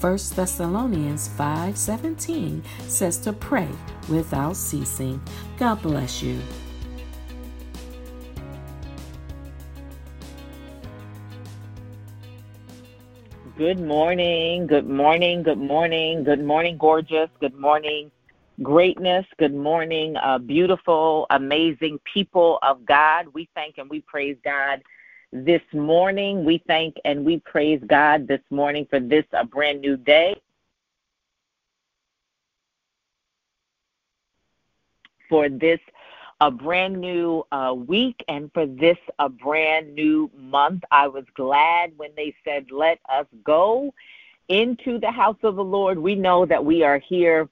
1 Thessalonians 5:17 says to pray without ceasing. God bless you. Good morning, good morning, good morning, good morning, gorgeous, good morning, greatness, good morning, uh, beautiful, amazing people of God. We thank and we praise God this morning. We thank and we praise God this morning for this a brand new day. For this a brand new uh, week and for this a brand new month. I was glad when they said, Let us go into the house of the Lord. We know that we are here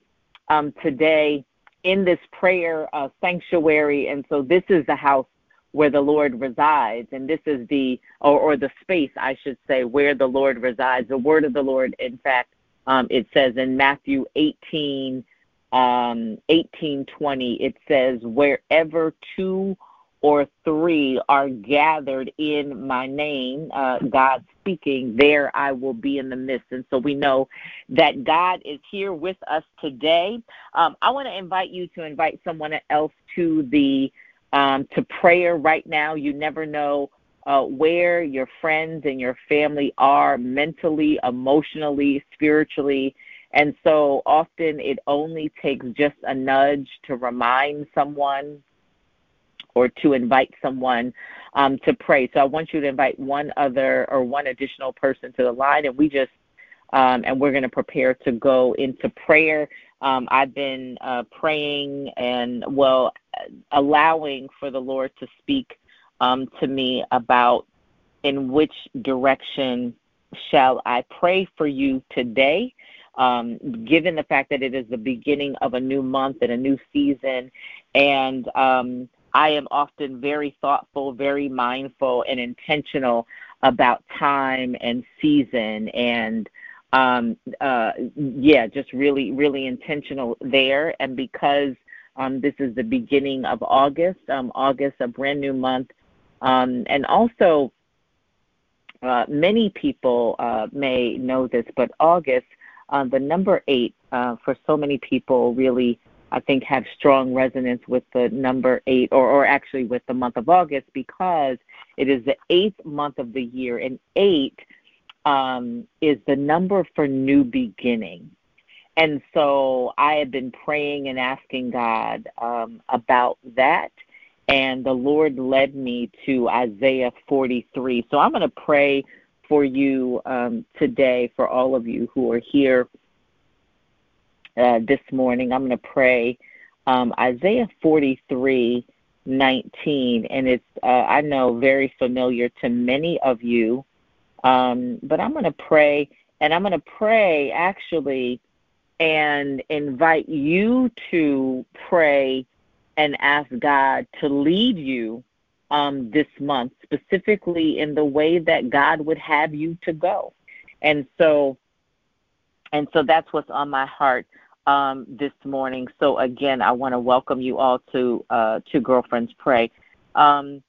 um, today in this prayer uh, sanctuary, and so this is the house where the Lord resides. And this is the, or, or the space, I should say, where the Lord resides. The word of the Lord, in fact, um, it says in Matthew 18, um, 18, 20, it says, wherever two or three are gathered in my name, uh, God speaking, there I will be in the midst. And so we know that God is here with us today. Um, I want to invite you to invite someone else to the um, to prayer right now. You never know uh, where your friends and your family are mentally, emotionally, spiritually. And so often it only takes just a nudge to remind someone or to invite someone um, to pray. So I want you to invite one other or one additional person to the line, and we just um, and we're going to prepare to go into prayer. Um, I've been uh, praying and, well, allowing for the Lord to speak um, to me about in which direction shall I pray for you today. Um, given the fact that it is the beginning of a new month and a new season, and um, I am often very thoughtful, very mindful, and intentional about time and season and um, uh, yeah, just really, really intentional there. And because um, this is the beginning of August, um, August, a brand new month, um, and also uh, many people uh, may know this, but August, uh, the number eight uh, for so many people really, I think, have strong resonance with the number eight, or, or actually with the month of August, because it is the eighth month of the year, and eight um, is the number for new beginning. And so I have been praying and asking God um, about that. And the Lord led me to Isaiah 43. So I'm going to pray for you um, today, for all of you who are here uh, this morning. I'm going to pray um, Isaiah 43 19. And it's, uh, I know, very familiar to many of you. Um, but I'm going to pray, and I'm going to pray actually and invite you to pray and ask God to lead you um, this month, specifically in the way that God would have you to go. And so, and so that's what's on my heart um, this morning. So again, I want to welcome you all to uh, to Girlfriends Pray. Um,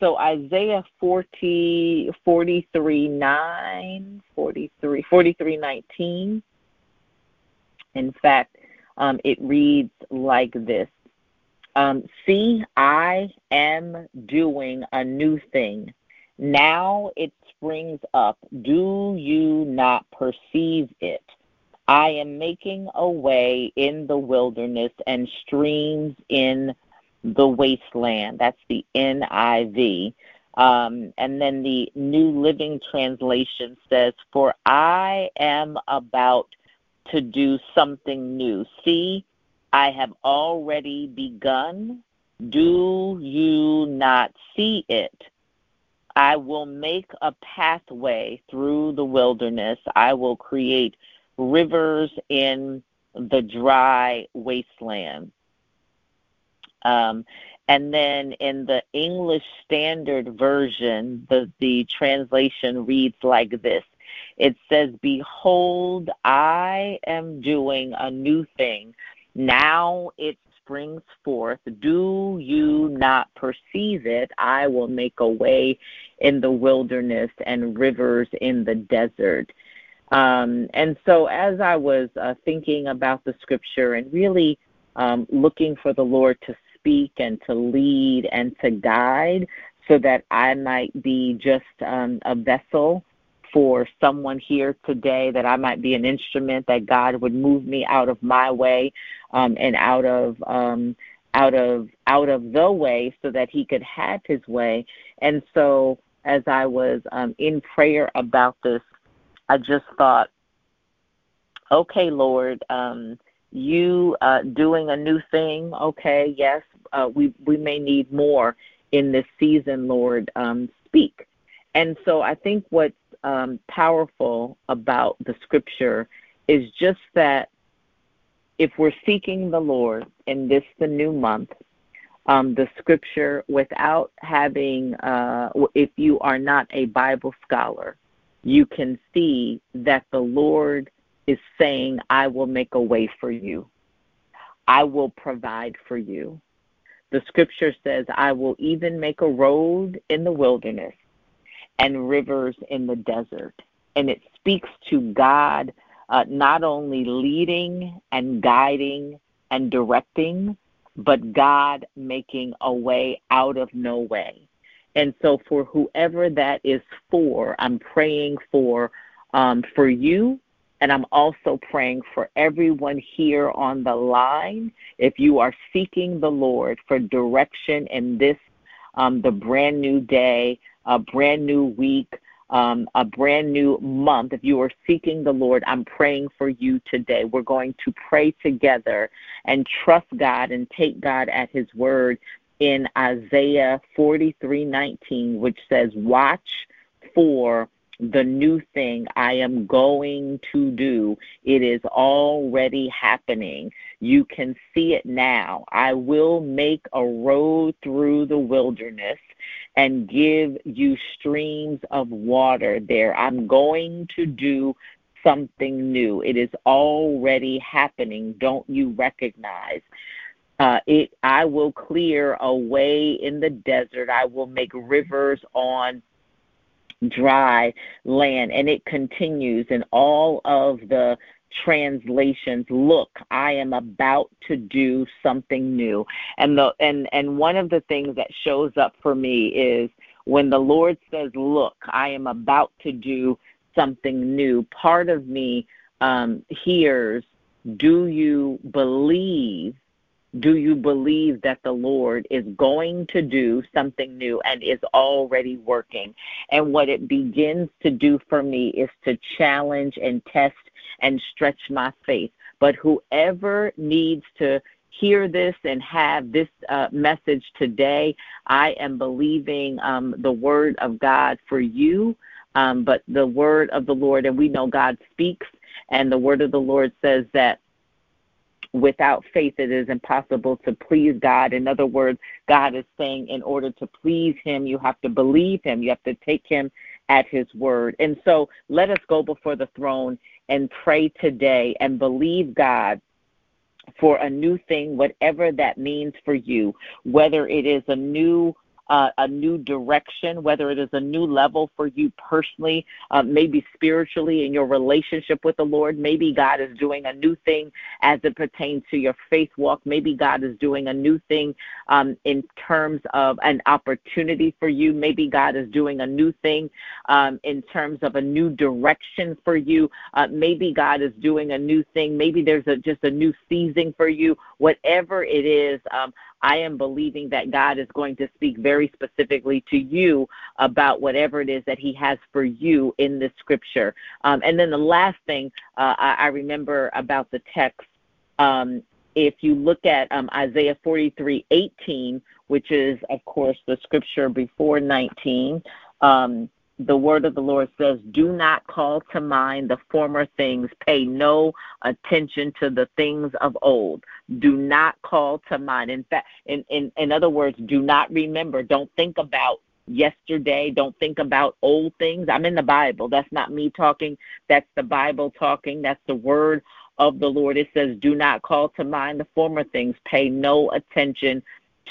so Isaiah 40, 43, 9, 43, 43, 19. In fact, um, it reads like this. Um, See, I am doing a new thing. Now it springs up. Do you not perceive it? I am making a way in the wilderness and streams in the wasteland. That's the NIV. Um, and then the New Living Translation says, For I am about to do something new. See, I have already begun. Do you not see it? I will make a pathway through the wilderness. I will create rivers in the dry wasteland. Um, and then in the English Standard Version, the, the translation reads like this It says, Behold, I am doing a new thing. Now it springs forth. Do you not perceive it? I will make a way in the wilderness and rivers in the desert. Um, and so, as I was uh, thinking about the scripture and really um, looking for the Lord to speak and to lead and to guide, so that I might be just um, a vessel for someone here today, that I might be an instrument, that God would move me out of my way um, and out of um, out of out of the way, so that He could have His way. And so, as I was um, in prayer about this, I just thought, okay, Lord, um, you uh, doing a new thing. Okay, yes, uh, we we may need more in this season, Lord. Um, speak. And so I think what's um, powerful about the scripture is just that if we're seeking the Lord in this the new month, um, the scripture without having, uh, if you are not a Bible scholar, you can see that the Lord is saying, I will make a way for you. I will provide for you. The scripture says, I will even make a road in the wilderness and rivers in the desert. And it speaks to God uh, not only leading and guiding and directing, but God making a way out of no way. And so, for whoever that is for, I'm praying for um, for you, and I'm also praying for everyone here on the line. If you are seeking the Lord for direction in this, um, the brand new day, a brand new week, um, a brand new month. If you are seeking the Lord, I'm praying for you today. We're going to pray together and trust God and take God at His word in Isaiah 43:19, which says, "Watch for the new thing I am going to do. It is already happening. You can see it now. I will make a road through the wilderness and give you streams of water there. I'm going to do something new. It is already happening. Don't you recognize? Uh, it, I will clear a way in the desert. I will make rivers on dry land. And it continues in all of the translations look i am about to do something new and the and and one of the things that shows up for me is when the lord says look i am about to do something new part of me um hears do you believe do you believe that the Lord is going to do something new and is already working? And what it begins to do for me is to challenge and test and stretch my faith. But whoever needs to hear this and have this uh, message today, I am believing um, the word of God for you. Um, but the word of the Lord, and we know God speaks, and the word of the Lord says that without faith it is impossible to please God. In other words, God is saying in order to please him, you have to believe him. You have to take him at his word. And so let us go before the throne and pray today and believe God for a new thing, whatever that means for you, whether it is a new uh, a new direction, whether it is a new level for you personally, uh, maybe spiritually in your relationship with the Lord. Maybe God is doing a new thing as it pertains to your faith walk. Maybe God is doing a new thing um, in terms of an opportunity for you. Maybe God is doing a new thing um, in terms of a new direction for you. Uh, maybe God is doing a new thing. Maybe there's a, just a new season for you. Whatever it is, um, I am believing that God is going to speak very specifically to you about whatever it is that He has for you in this scripture. Um, and then the last thing uh, I, I, remember about the text, um, if you look at um, Isaiah 43 18, which is, of course, the scripture before 19, um, the word of the Lord says, Do not call to mind the former things, pay no attention to the things of old. Do not call to mind. In fact, in, in, in other words, do not remember. Don't think about yesterday. Don't think about old things. I'm in the Bible. That's not me talking. That's the Bible talking. That's the word of the Lord. It says, Do not call to mind the former things, pay no attention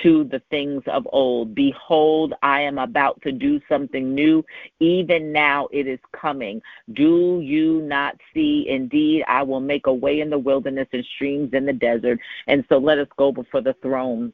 to the things of old. Behold, I am about to do something new. Even now it is coming. Do you not see? Indeed, I will make a way in the wilderness and streams in the desert. And so let us go before the throne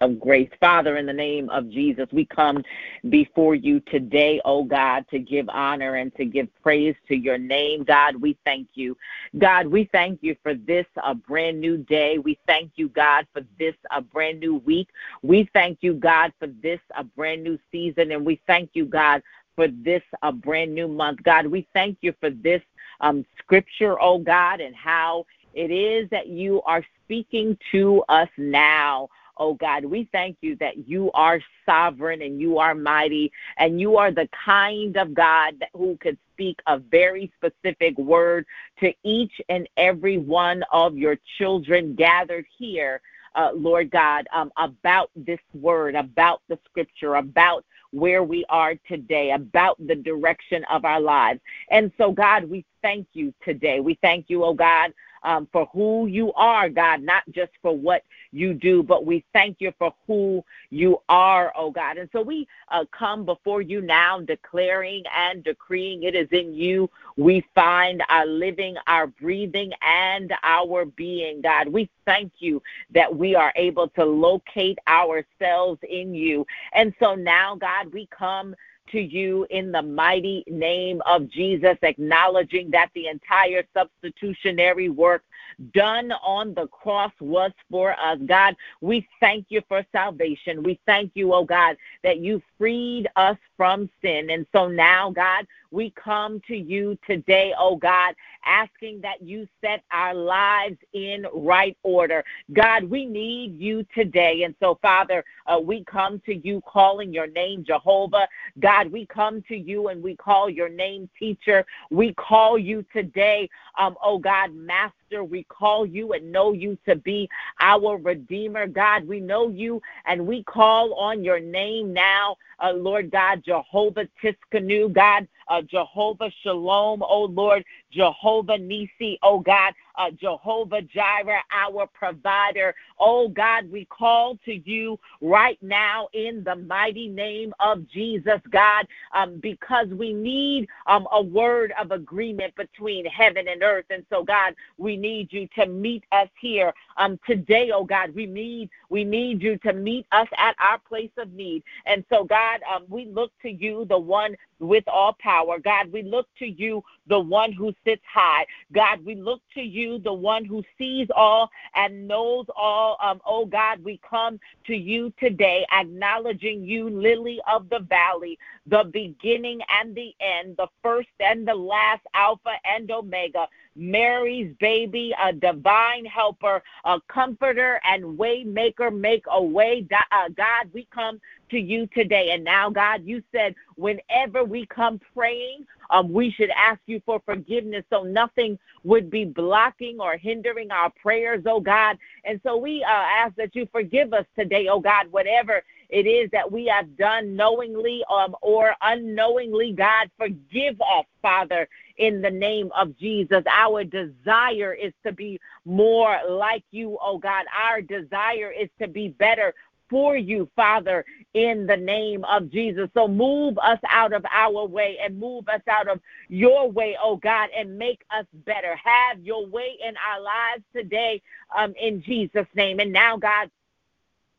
of grace. Father, in the name of Jesus, we come before you today, oh God, to give honor and to give praise to your name. God, we thank you. God, we thank you for this a brand new day. We thank you, God, for this a brand new week. We thank you, God, for this a brand new season. And we thank you, God, for this a brand new month. God, we thank you for this um, scripture, oh God, and how it is that you are speaking to us now oh God. We thank you that you are sovereign and you are mighty and you are the kind of God who could speak a very specific word to each and every one of your children gathered here. Uh, Lord God, um, about this word, about the scripture, about where we are today, about the direction of our lives. And so, God, we thank you today. We thank you, oh God, um, for who you are, God, not just for what you do, but we thank you for who you are, oh God. And so we uh, come before you now declaring and decreeing it is in you we find our living, our breathing, and our being, God. We thank you that we are able to locate ourselves in you. And so now, God, we come to you in the mighty name of Jesus, acknowledging that the entire substitutionary work done on the cross was for us. God, we thank you for salvation. We thank you, oh God, that you freed us from sin. And so now, God, we come to you today, oh God, asking that you set our lives in right order. God, we need you today. And so, Father, uh, we come to you calling your name Jehovah. God, we come to you and we call your name teacher. We call you today, um, oh God, master. We call you and know you to be our Redeemer. God, we know you and we call on your name now, uh, Lord God, Jehovah Tsidkenu, God, uh, Jehovah Shalom, oh Lord, Jehovah Nisi, oh God, uh, Jehovah Jireh, our provider. Oh God, we call to you right now in the mighty name of Jesus, God, um, because we need um, a word of agreement between heaven and earth. And so, God, we need you to meet us here um, today, oh God. We need we need you to meet us at our place of need. And so, God, um, we look to you, the one with all power. God, we look to you, the one who sits high. God, we look to you, the one who sees all and knows all. Um, oh God, we come to you today, acknowledging you, lily of the valley, the beginning and the end, the first and the last, Alpha and Omega. Mary's baby, a divine helper, a comforter and way maker, make a way. Uh, God, we come to you today. And now, God, you said whenever we come praying, um, we should ask you for forgiveness so nothing would be blocking or hindering our prayers, oh God. And so we uh, ask that you forgive us today, oh God, whatever it is that we have done knowingly um, or unknowingly, God, forgive us, Father, in the name of Jesus. Our desire is to be more like you, oh God. Our desire is to be better for you, Father, in the name of Jesus. So move us out of our way and move us out of your way, oh God, and make us better. Have your way in our lives today um, in Jesus' name. And now, God,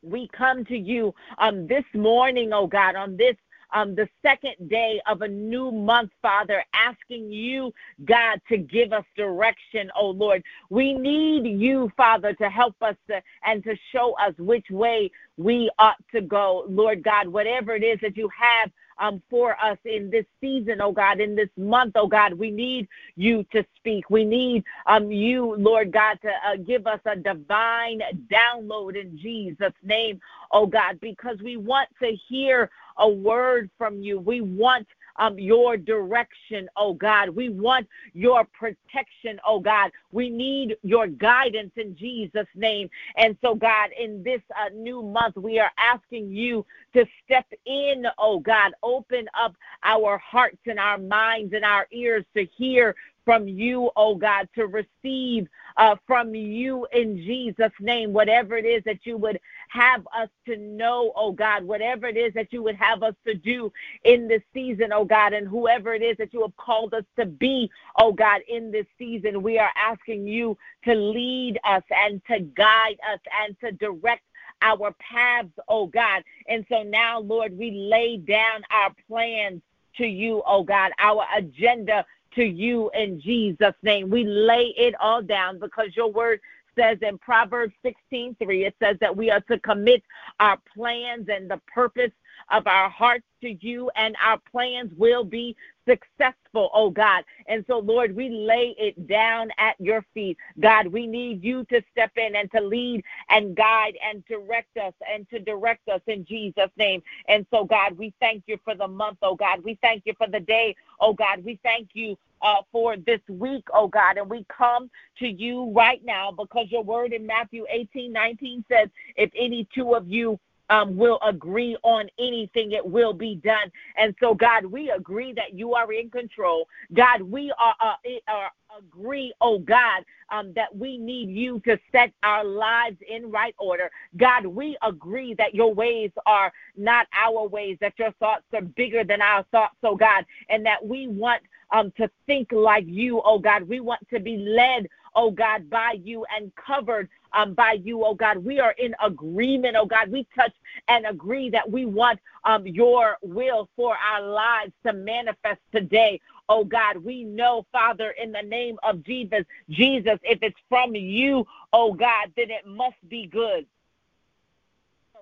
we come to you um, this morning, oh God, on this um, the second day of a new month, Father, asking you, God, to give us direction, oh Lord. We need you, Father, to help us to, and to show us which way we ought to go. Lord God, whatever it is that you have um, for us in this season, oh God, in this month, oh God. We need you to speak. We need um, you, Lord God, to uh, give us a divine download in Jesus' name, oh God, because we want to hear a word from you. We want um, your direction, oh God. We want your protection, oh God. We need your guidance in Jesus' name. And so, God, in this uh, new month, we are asking you to step in, oh God. Open up our hearts and our minds and our ears to hear from you, oh God, to receive uh, from you in Jesus' name, whatever it is that you would have us to know, oh God, whatever it is that you would have us to do in this season, oh God, and whoever it is that you have called us to be, oh God, in this season, we are asking you to lead us and to guide us and to direct our paths, oh God. And so now, Lord, we lay down our plans to you, oh God, our agenda to you in Jesus' name. We lay it all down because your word says in Proverbs 16:3, it says that we are to commit our plans and the purpose of our hearts to you, and our plans will be successful, oh God. And so, Lord, we lay it down at your feet. God, we need you to step in and to lead and guide and direct us and to direct us in Jesus' name. And so, God, we thank you for the month, oh God. We thank you for the day, oh God. We thank you uh, for this week, oh God. And we come to you right now because your word in Matthew 18 19 says, if any two of you um, will agree on anything, it will be done. And so, God, we agree that you are in control. God, we are, uh, are agree, oh God, um, that we need you to set our lives in right order. God, we agree that your ways are not our ways, that your thoughts are bigger than our thoughts, oh God, and that we want um, to think like you, oh God. We want to be led, oh God, by you and covered um, by you, oh God. We are in agreement, oh God. We touch and agree that we want um, your will for our lives to manifest today, oh God. We know, Father, in the name of Jesus, Jesus, if it's from you, oh God, then it must be good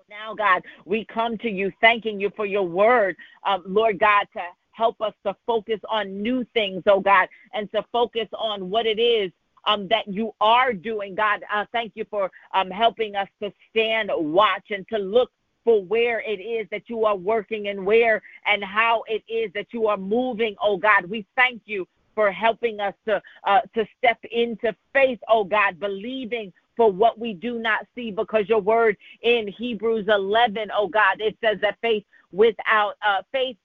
now, God, we come to you thanking you for your word, um, Lord God, to help us to focus on new things, oh God, and to focus on what it is um, that you are doing. God, uh, thank you for um, helping us to stand watch and to look for where it is that you are working and where and how it is that you are moving, oh God. We thank you for helping us to uh, to step into faith, oh God, believing for what we do not see because your word in Hebrews 11, oh God, it says that faith without uh, faith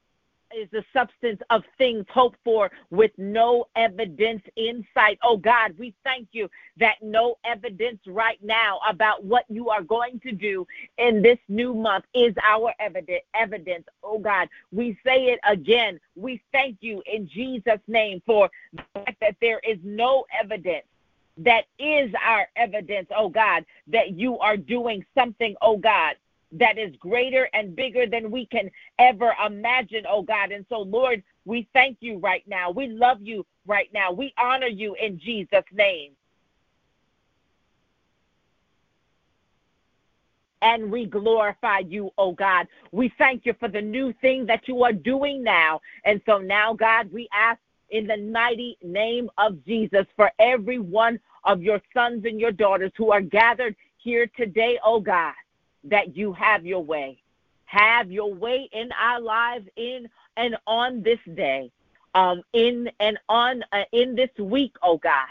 is the substance of things hoped for with no evidence in sight. Oh God, we thank you that no evidence right now about what you are going to do in this new month is our evidence. Evidence, oh God, we say it again. We thank you in Jesus' name for the fact that there is no evidence that is our evidence, oh God, that you are doing something, oh God, that is greater and bigger than we can ever imagine, oh God. And so, Lord, we thank you right now. We love you right now. We honor you in Jesus' name. and we glorify you, oh God. We thank you for the new thing that you are doing now. And so now, God, we ask in the mighty name of Jesus for every one of your sons and your daughters who are gathered here today, oh God that you have your way. Have your way in our lives in and on this day, um, in and on uh, in this week, oh God,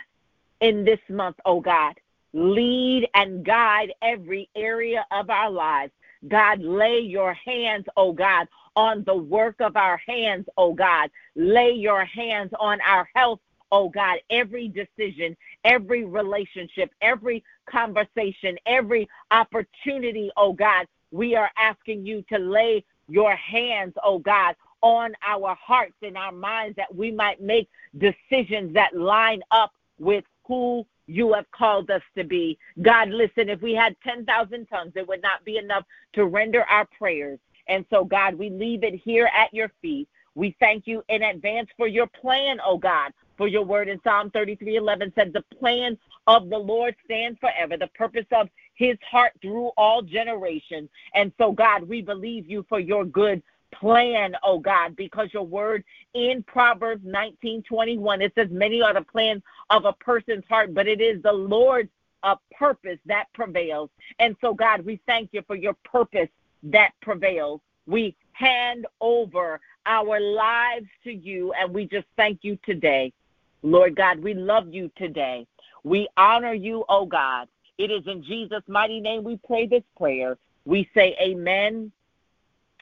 in this month, oh God. Lead and guide every area of our lives. God, lay your hands, oh God, on the work of our hands, oh God. Lay your hands on our health, oh God, every decision, every relationship, every conversation, every opportunity, oh God, we are asking you to lay your hands, oh God, on our hearts and our minds that we might make decisions that line up with who you have called us to be. God, listen, if we had 10,000 tongues, it would not be enough to render our prayers And so, God, we leave it here at your feet. We thank you in advance for your plan, oh God. For your word in Psalm 33 11 said, The plan of the Lord stands forever, the purpose of his heart through all generations. And so, God, we believe you for your good plan, oh God, because your word in Proverbs 19 21, it says, Many are the plans of a person's heart, but it is the Lord's uh, purpose that prevails. And so, God, we thank you for your purpose that prevails. We hand over our lives to you, and we just thank you today. Lord God, we love you today. We honor you, oh God. It is in Jesus' mighty name we pray this prayer. We say amen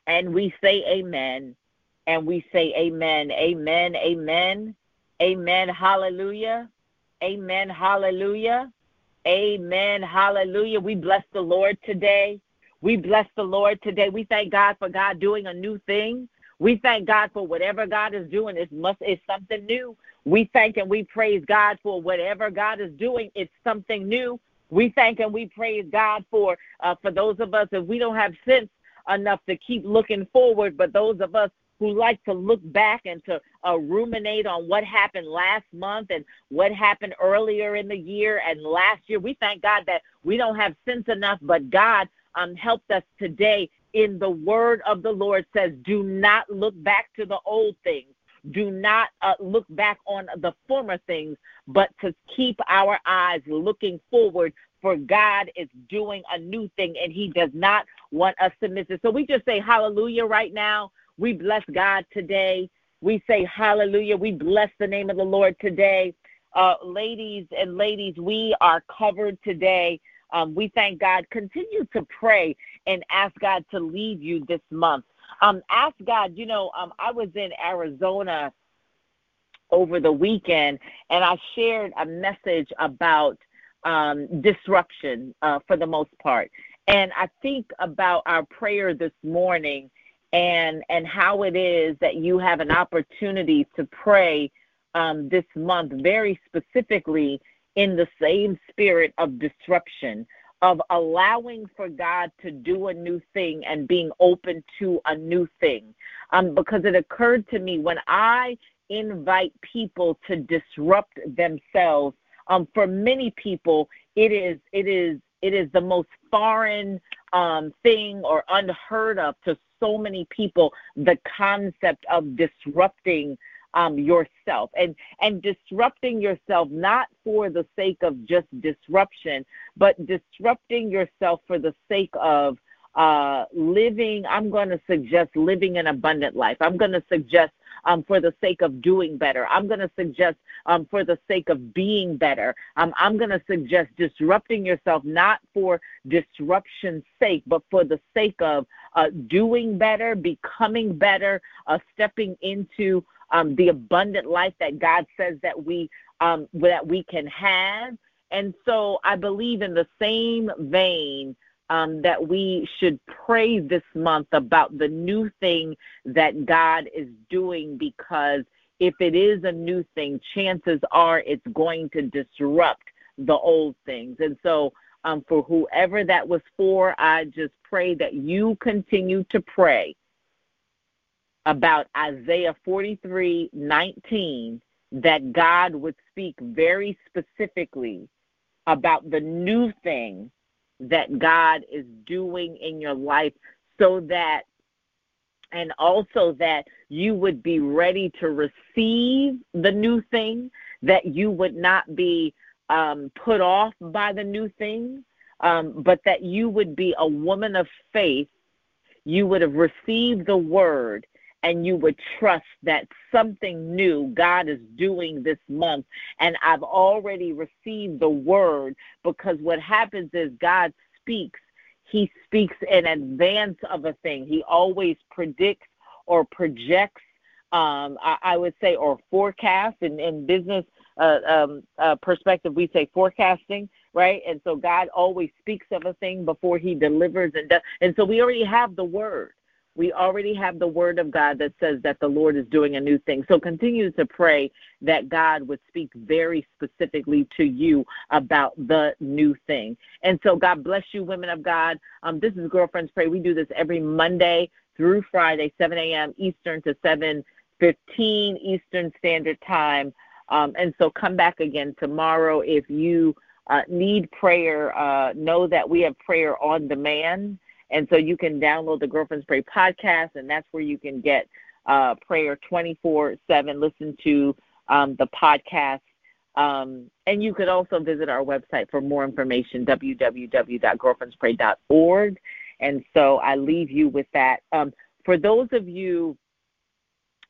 and we say amen and we say amen. Amen. Amen. Amen. Hallelujah. Amen. Hallelujah. Amen. Hallelujah. We bless the Lord today. We bless the Lord today. We thank God for God doing a new thing. We thank God for whatever God is doing. It must it's something new. We thank and we praise God for whatever God is doing. It's something new. We thank and we praise God for uh, for those of us if we don't have sense enough to keep looking forward, but those of us who like to look back and to uh, ruminate on what happened last month and what happened earlier in the year and last year. We thank God that we don't have sense enough, but God um, helped us today in the word of the Lord says, do not look back to the old things. Do not uh, look back on the former things, but to keep our eyes looking forward for God is doing a new thing and he does not want us to miss it. So we just say hallelujah right now. We bless God today. We say hallelujah. We bless the name of the Lord today. Uh, ladies and ladies, we are covered today. Um, we thank God. Continue to pray and ask God to lead you this month. Um, ask God, you know, um, I was in Arizona over the weekend and I shared a message about um, disruption uh, for the most part. And I think about our prayer this morning and and how it is that you have an opportunity to pray um, this month very specifically in the same spirit of disruption of allowing for God to do a new thing and being open to a new thing. Um, because it occurred to me when I invite people to disrupt themselves, um, for many people, it is it is it is the most foreign um, thing or unheard of to so many people. The concept of disrupting um, yourself and and disrupting yourself not for the sake of just disruption, but disrupting yourself for the sake of uh, living. I'm going to suggest living an abundant life. I'm going to suggest um, for the sake of doing better. I'm going to suggest um, for the sake of being better. Um, I'm going to suggest disrupting yourself not for disruption's sake, but for the sake of uh, doing better, becoming better, uh, stepping into um, the abundant life that God says that we um, that we can have. And so I believe in the same vein um, that we should pray this month about the new thing that God is doing because if it is a new thing, chances are it's going to disrupt the old things. And so, um, for whoever that was for, I just pray that you continue to pray about Isaiah 43 19, that God would speak very specifically about the new thing that God is doing in your life so that and also that you would be ready to receive the new thing, that you would not be um, put off by the new thing, um, but that you would be a woman of faith. You would have received the word and you would trust that something new God is doing this month. And I've already received the word because what happens is God speaks. He speaks in advance of a thing. He always predicts or projects, um, I, I, would say, or forecast. In, in business uh, um, uh, perspective, we say forecasting, right? And so God always speaks of a thing before he delivers and does. And so we already have the word We already have the word of God that says that the Lord is doing a new thing. So continue to pray that God would speak very specifically to you about the new thing. And so God bless you, women of God. Um, this is Girlfriends Pray. We do this every Monday through Friday, 7 a.m. Eastern to 7 15 Eastern Standard Time. Um, and so come back again tomorrow if you uh, need prayer. Uh, know that we have prayer on demand. And so you can download the Girlfriends Pray podcast, and that's where you can get uh, prayer 24 7. Listen to um, the podcast. Um, and you could also visit our website for more information, www.girlfriendspray.org. And so I leave you with that. Um, for those of you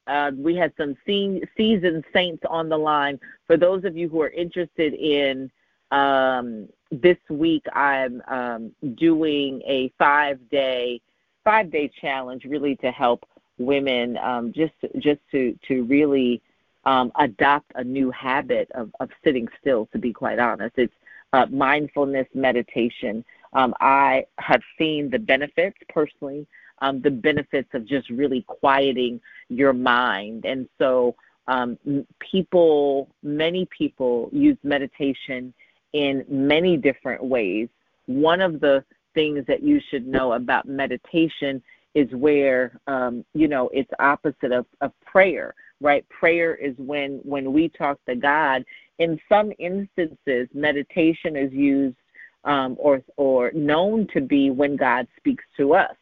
uh, we had some seasoned saints on the line. For those of you who are interested in um, this week, I'm um, doing a five day five day challenge, really to help women um, just just to to really um, adopt a new habit of, of sitting still. To be quite honest, it's uh, mindfulness meditation. Um, I have seen the benefits personally um, the benefits of just really quieting your mind. And so, um, people, many people use meditation in many different ways. One of the things that you should know about meditation is where um, you know it's opposite of, of prayer right? Prayer is when when we talk to god. In some instances meditation is used um, or or known to be when god speaks to us.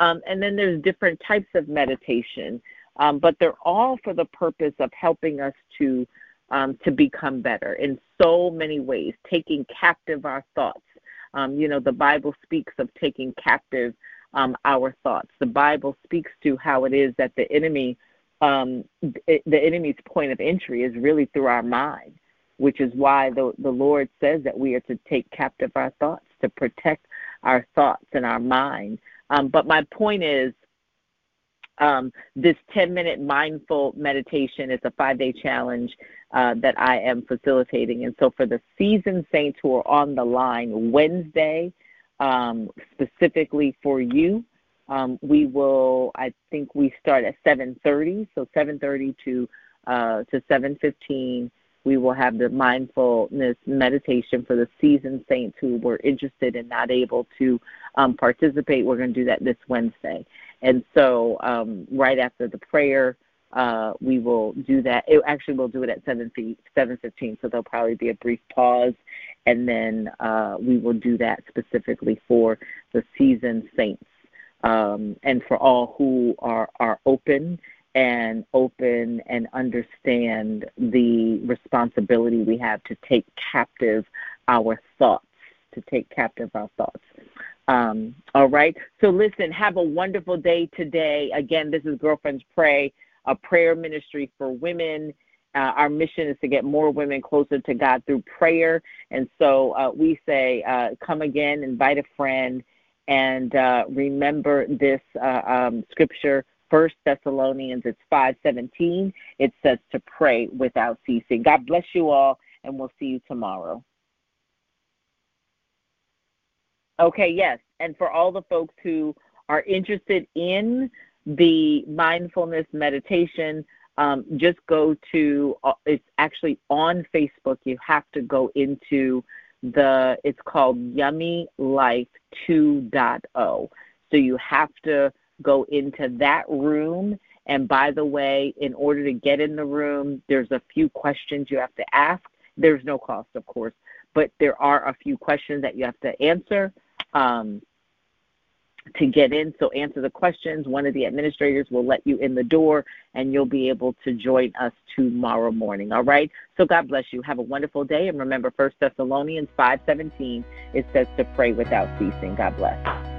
Um, and then there's different types of meditation, um, but they're all for the purpose of helping us to um, to become better in so many ways, taking captive our thoughts. Um, you know, the Bible speaks of taking captive um, our thoughts. The Bible speaks to how it is that the enemy, um, the enemy's point of entry is really through our mind, which is why the the Lord says that we are to take captive our thoughts, to protect our thoughts and our mind um, but my point is, um, this 10 minute mindful meditation is a five day challenge uh, that I am facilitating. And so for the seasoned saints who are on the line Wednesday, um, specifically for you, um, we will, I think we start at 7.30, so 7.30 to, uh, to 7.15 we will have the mindfulness meditation for the seasoned saints who were interested and not able to um, participate. We're going to do that this Wednesday. And so, um, right after the prayer, uh, we will do that. It, actually, we'll do it at 7, 7.15, so there'll probably be a brief pause, and then uh, we will do that specifically for the seasoned saints um, and for all who are, are open and open and understand the responsibility we have to take captive our thoughts, to take captive our thoughts. Um, all right. So listen, have a wonderful day today. Again, this is Girlfriends Pray, a prayer ministry for women. Uh, our mission is to get more women closer to God through prayer. And so uh, we say, uh, come again, invite a friend, and uh, remember this uh, um, scripture First Thessalonians, it's 5:17. It says to pray without ceasing. God bless you all, and we'll see you tomorrow. Okay, yes, and for all the folks who are interested in the mindfulness meditation, um, just go to. Uh, it's actually on Facebook. You have to go into the. It's called Yummy Life 2.0. So you have to go into that room. And by the way, in order to get in the room, there's a few questions you have to ask. There's no cost, of course, but there are a few questions that you have to answer um, to get in. So answer the questions. One of the administrators will let you in the door, and you'll be able to join us tomorrow morning. All right. So God bless you. Have a wonderful day, and remember, First Thessalonians 5:17 it says to pray without ceasing. God bless.